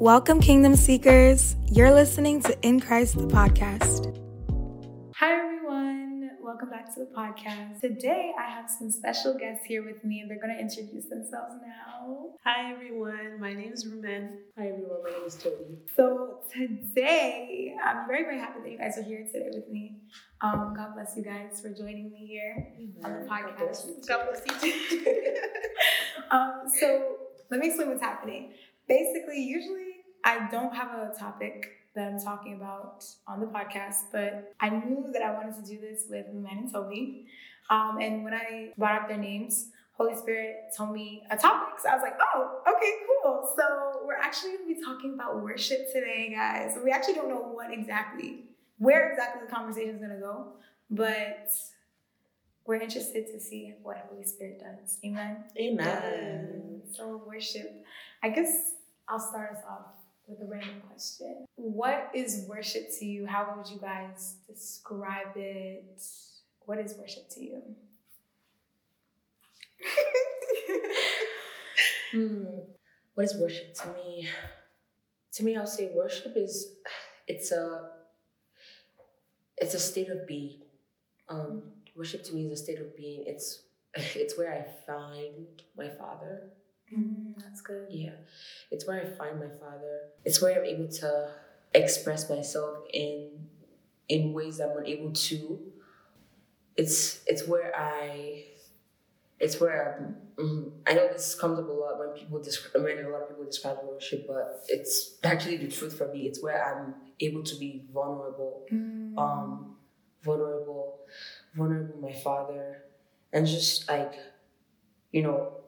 Welcome, Kingdom Seekers. You're listening to In Christ, the podcast. Hi, everyone. Welcome back to the podcast. Today, I have some special guests here with me, and they're going to introduce themselves now. Hi, everyone. My name is Rumen. Hi, everyone. My name is Tobi. So, today, I'm very, very happy that you guys are here today with me. Um, God bless you guys for joining me here on the podcast. God bless you too. um, so, let me explain what's happening. Basically, usually I don't have a topic that I'm talking about on the podcast, but I knew that I wanted to do this with Man and Tobi. Um, and when I brought up their names, Holy Spirit told me a topic. So I was like, oh, okay, cool. So we're actually going to be talking about worship today, guys. We actually don't know what exactly, where exactly the conversation is going to go, but we're interested to see what Holy Spirit does. Amen. Amen. So worship. I guess I'll start us off with a random question. What is worship to you? How would you guys describe it? What is worship to you? hmm. What is worship to me? To me, I'll say worship is it's a it's a state of being. Um, worship to me is a state of being. It's it's where I find my father. Mm, that's good. Yeah, it's where I find my father. It's where I'm able to express myself in in ways I'm unable to. It's it's where I it's where I, mm, I know this comes up a lot when people describe when a lot of people describe worship, but it's actually the truth for me. It's where I'm able to be vulnerable, Mm. um, vulnerable, vulnerable. My father, and just like, you know,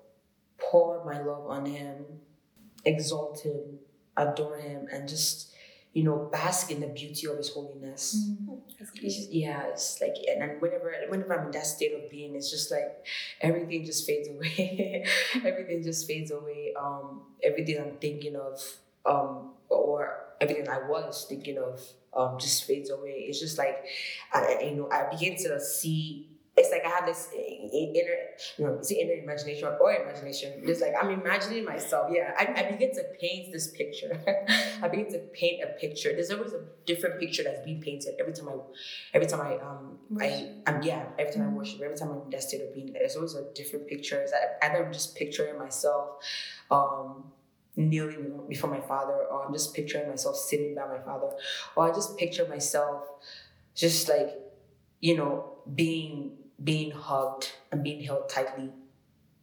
pour my love on him, exalt him, adore him, and just you know bask in the beauty of his holiness. Mm, that's It's yeah, it's like and, and whenever whenever I'm in that state of being, it's just like everything just fades away. everything just fades away. Um, everything I'm thinking of, um, or everything I was thinking of, um, just fades away. It's just like I, I- you know, I begin to see. It's like I have this inner, you know, is it inner imagination or imagination? It's like I'm imagining myself. Yeah, I, I begin to paint this picture. I begin to paint a picture. There's always a different picture that's being painted every time I, every time I um I. I'm yeah every time I Mhm. worship every time I'm in that state of being there's always a different picture. It's either I'm just picturing myself, um kneeling before my father, or I'm just picturing myself sitting by my father, or I just picture myself just like you know being being hugged and being held tightly,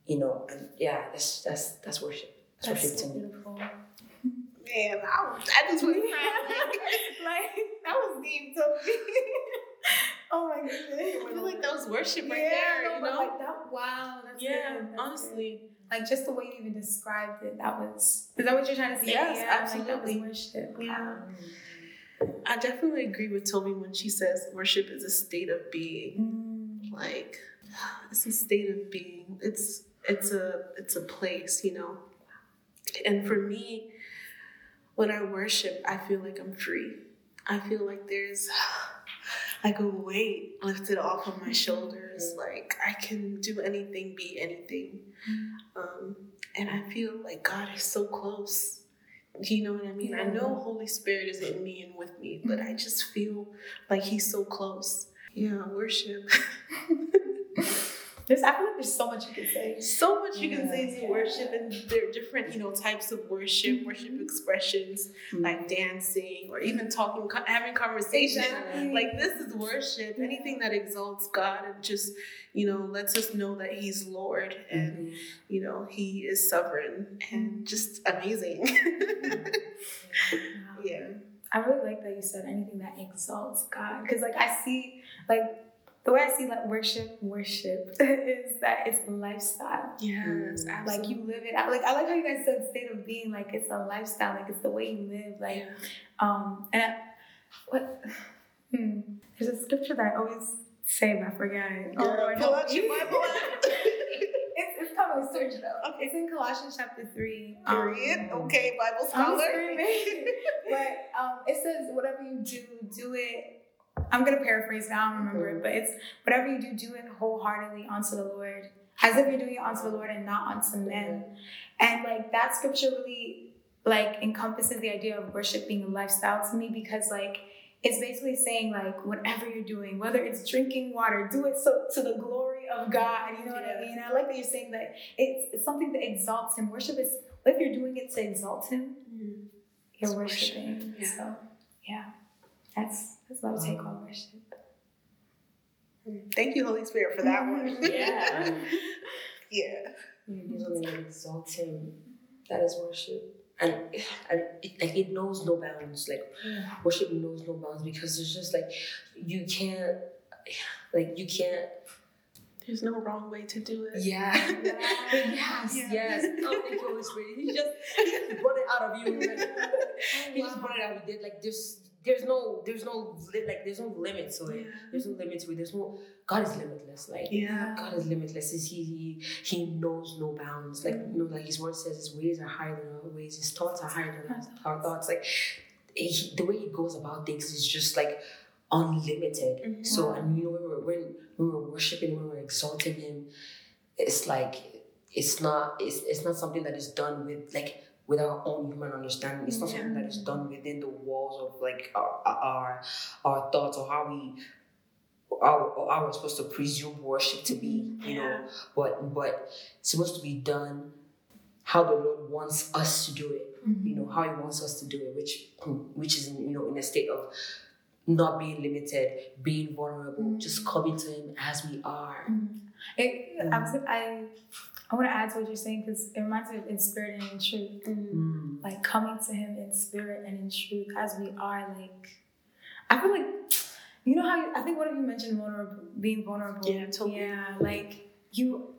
you know, and yeah, that's that's that's worship. That's, That's worship so to me. beautiful. Man, I, was- I just went like that was deep, Tobi. oh my goodness. I feel like that was worship right yeah, there, no, you know? like that. Wow, that's yeah, good, that's honestly. good. like just the way you even described it, that was. Is that what you're trying to say? Yes, yeah, Like absolutely. that was worship. Yeah. Wow. I definitely agree with Tobi when she says worship is a state of being. Mm. Like it's a state of being. It's it's a it's a place, you know. And for me, when I worship, I feel like I'm free. I feel like there's like a weight lifted off of my shoulders. Like I can do anything, be anything. Um, and I feel like God is so close. You know what I mean? I know Holy Spirit is in me and with me, but I just feel like He's so close. Yeah, worship. There's, I feel like there's so much you can say. so much you can say Yeah. to worship, and there are different, you know, types of worship, mm-hmm. worship expressions mm-hmm. like dancing or even talking, having conversation. Exactly. Like this is worship. Anything that exalts God and just, you know, lets us know that He's Lord and Mhm. you know He is sovereign and just amazing. Mm-hmm. Wow. yeah. I really like that you said anything that exalts God, because like I see, like the way I see like worship, worship is that it's a lifestyle. Yes, Like you live it out. Like I like how you guys said state of being. Like it's a lifestyle. Like it's the way you live. Like Yeah. um and I, what hmm, there's a scripture that I always say but I forget it. Girl, Lord, pull help out your Bible app. it's it's coming soon though. Okay, it's in Colossians chapter three. um, Period. Okay, Bible I'm scholar. but um, it says, whatever you do, do it. I'm gonna paraphrase. Now I don't remember it, but it's whatever you do, do it wholeheartedly unto the Lord, as if you're doing it unto the Lord and not unto men. And like that scripture really like encompasses the idea of worship being a lifestyle to me because like it's basically saying like whatever you're doing, whether it's drinking water, do it so to the glory of God. You know what I mean? I like that you're saying that it's, it's something that exalts Him. Worship is if you're doing it to exalt Him, Mm. you're It's worshiping. worship, yeah. So yeah, that's that's my take on worship. Thank you, Holy Spirit, for that one. Yeah. yeah. You something that exalts him. That is worship. And, and it, like it knows no bounds. Like worship knows no bounds because it's just like you can't like you can't There's no wrong way to do it. Yeah. yes, Yeah. yes. Oh, thank you, Holy Spirit. He just, he brought it out of you. Like, he just brought it out. He did like there's there's no there's no like there's no limit to it. There's no limit to it. There's no God is limitless. Like Yeah. God is limitless. He's- He he he knows no bounds. Like you know, like His word says, His ways are higher than our ways. His thoughts are higher than our, our thoughts. Like he, the way He goes about things is just like unlimited. Mhm. So and you know when we're when, when we're worshiping, when we're exalting Him, it's like it's not it's, it's not something that is done with like with our own human understanding. It's not something that is done within the walls of like our our, our thoughts or how we how, how we're supposed to presume worship to be, you know. But but it's supposed to be done how the Lord wants us to do it, you know, how He wants us to do it, which which is you know in a state of not being limited, being vulnerable, just coming to Him as we are. It, I, I I want to add to what you're saying because it reminds me of in spirit and in truth. Mm. like coming to him in spirit and in truth as we are like i feel like you know how you, i think one of you mentioned vulnerable being vulnerable Yeah, totally. yeah like you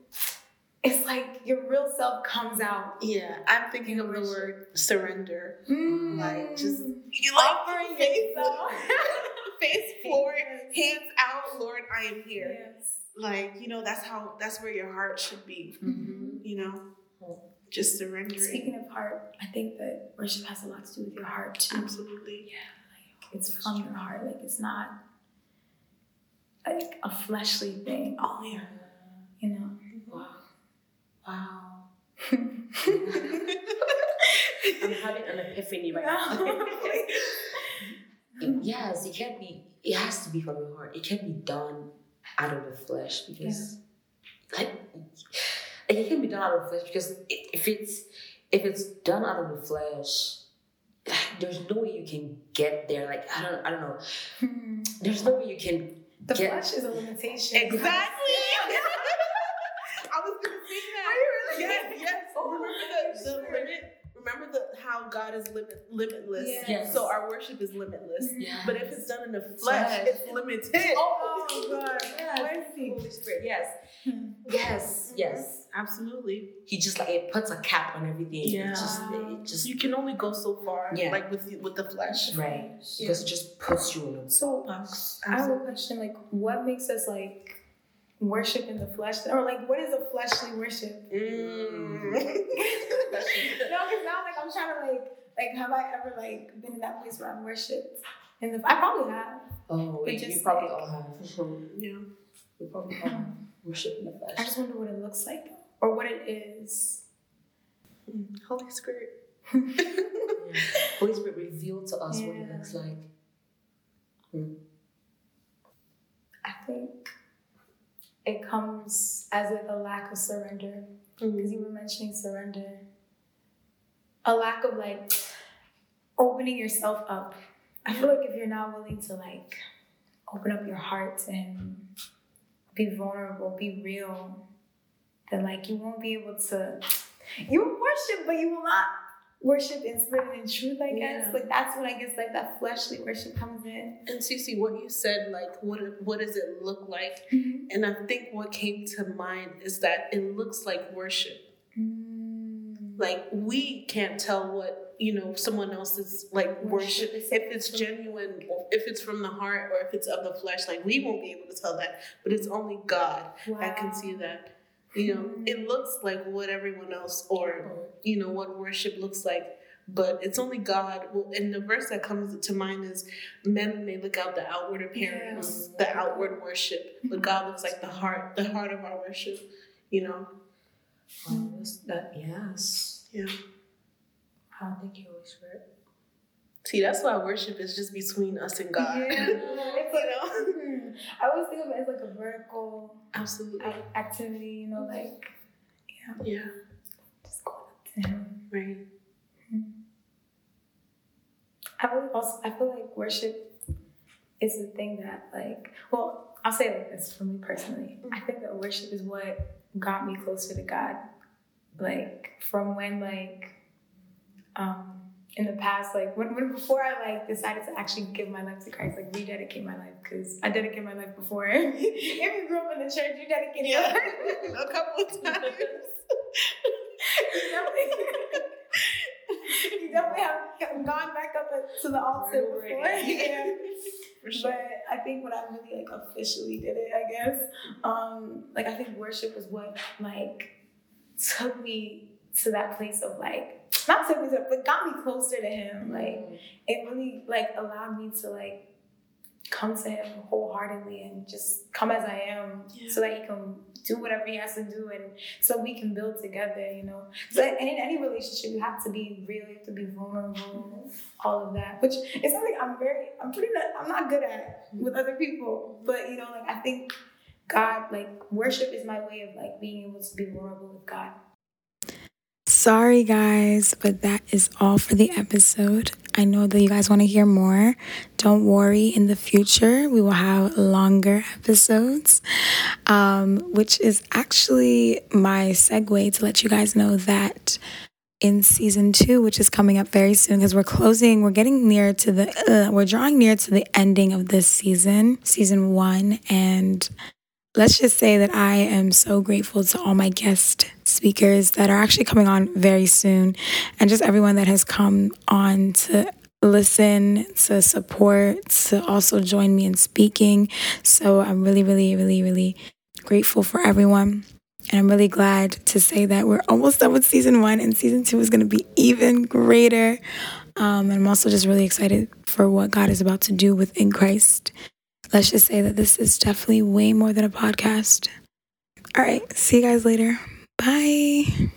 it's like your real self comes out Yeah. I'm thinking of the word surrender. Mm. Like just you offering face, yourself face forward, hands out, Lord, I am here. yes. Like, you know, that's how that's where your heart should be. Mhm. You know? Just surrendering. speaking of heart i think that worship has a lot to do with your heart too Absolutely. Yeah. Like it's from your heart like it's not like a fleshly thing Oh yeah. you know Wow. I'm having an epiphany right now. yes, it can't be. It has to be from your heart. It can't be done out of the flesh because, like, like, it can't be done out of the flesh because if it's if it's done out of the flesh, there's no way you can get there. Like I don't I don't know. Hmm. There's no way you can The get. flesh is a limitation. Exactly. I was gonna say that. Yes, yes. Remember the, the limit. Remember the how God is limit limitless. Yes. Yes. So our worship is limitless. Mm-hmm. Yeah. But if it's done in the flesh, Flesh. it's limited. Oh, God. Yes. Holy Spirit. Yes. Mm-hmm. Yes. Mm-hmm. Yes. Absolutely. He just like it puts a cap on everything. Yeah. It just it just You can only go so far. Yeah. Like with with the flesh. right because it just puts you in a So I have a question. Like, what makes us like worship in the flesh, or like, what is a fleshly worship? Mm. no, because now like I'm trying to like like have I ever like been in that place where I'm worshipped? And the I probably have. Oh, But we, just we probably like- all have. yeah. we probably all have worship in the flesh. I just wonder what it looks like or what it is. Mm. Holy Spirit. Yeah. Holy Spirit revealed to us what it looks like. I think it comes as with a lack of surrender. because you were mm-hmm. mentioning surrender. A lack of like opening yourself up. I feel like if you're not willing to like open up your heart and be vulnerable, be real, then like you won't be able to you worship, but you will not worship in spirit and in truth, I guess. Yeah. Like that's when I guess like that fleshly worship comes in. And Cece, what you said, like, what what does it look like? And I think what came to mind is that it looks like worship. Mm. Like we can't tell what you know someone else's like worship, Worship if it's genuine, if it's from the heart, or if it's of the flesh. Like we won't be able to tell that, but it's only God that can see that. You know, it looks like what everyone else or you know what worship looks like, but it's only God. Well, and the verse that comes to mind is, "Men may look out the outward appearance, the outward worship, but God looks like the heart, the heart of our worship." You know, oh, that's- that yes. Yeah. Wow, thank you, See, that's why worship is just between us and God. Yeah. It's like, I always think of it as like a vertical Absolutely. activity, you know, like, yeah, Yeah. just going up to him. Right. I really also I feel like worship is the thing that like well I'll say it like this for me personally. I think that worship is what got me closer to God. Like from when like um in the past like when, when before I like decided to actually give my life to Christ like rededicate my life because I dedicated my life before. if you grew up in the church you dedicated your life a couple of times. you definitely, you definitely have gone back up to the altar before. Yeah. For sure. But I think when I really like officially did it, I guess, um, like I think worship was what like took me to that place of like not took me to but got me closer to him. Like mm-hmm. it really like allowed me to like come to him wholeheartedly and just come as I am Yeah. so that he can do whatever he has to do and so we can build together, you know. So in any relationship you have to be real, you have to be vulnerable, all of that. Which is something I'm very I'm pretty not I'm not good at with other people. But you know, like I think God, like worship is my way of like being able to be vulnerable with God. Sorry, guys, but that is all for the episode. I know that you guys want to hear more. Don't worry, in the future, we will have longer episodes, um, which is actually my segue to let you guys know that in season two, which is coming up very soon, because we're closing, we're getting near to the, uh, we're drawing near to the ending of this season, season one, and let's just say that I am so grateful to all my guest speakers that are actually coming on very soon and just everyone that has come on to listen, to support, to also join me in speaking. So I'm really, really, really, really grateful for everyone. And I'm really glad to say that we're almost done with season one, and season two is going to be even greater. Um, and I'm also just really excited for what God is about to do within Christ let's just say that this is definitely way more than a podcast. All right, see you guys later. Bye.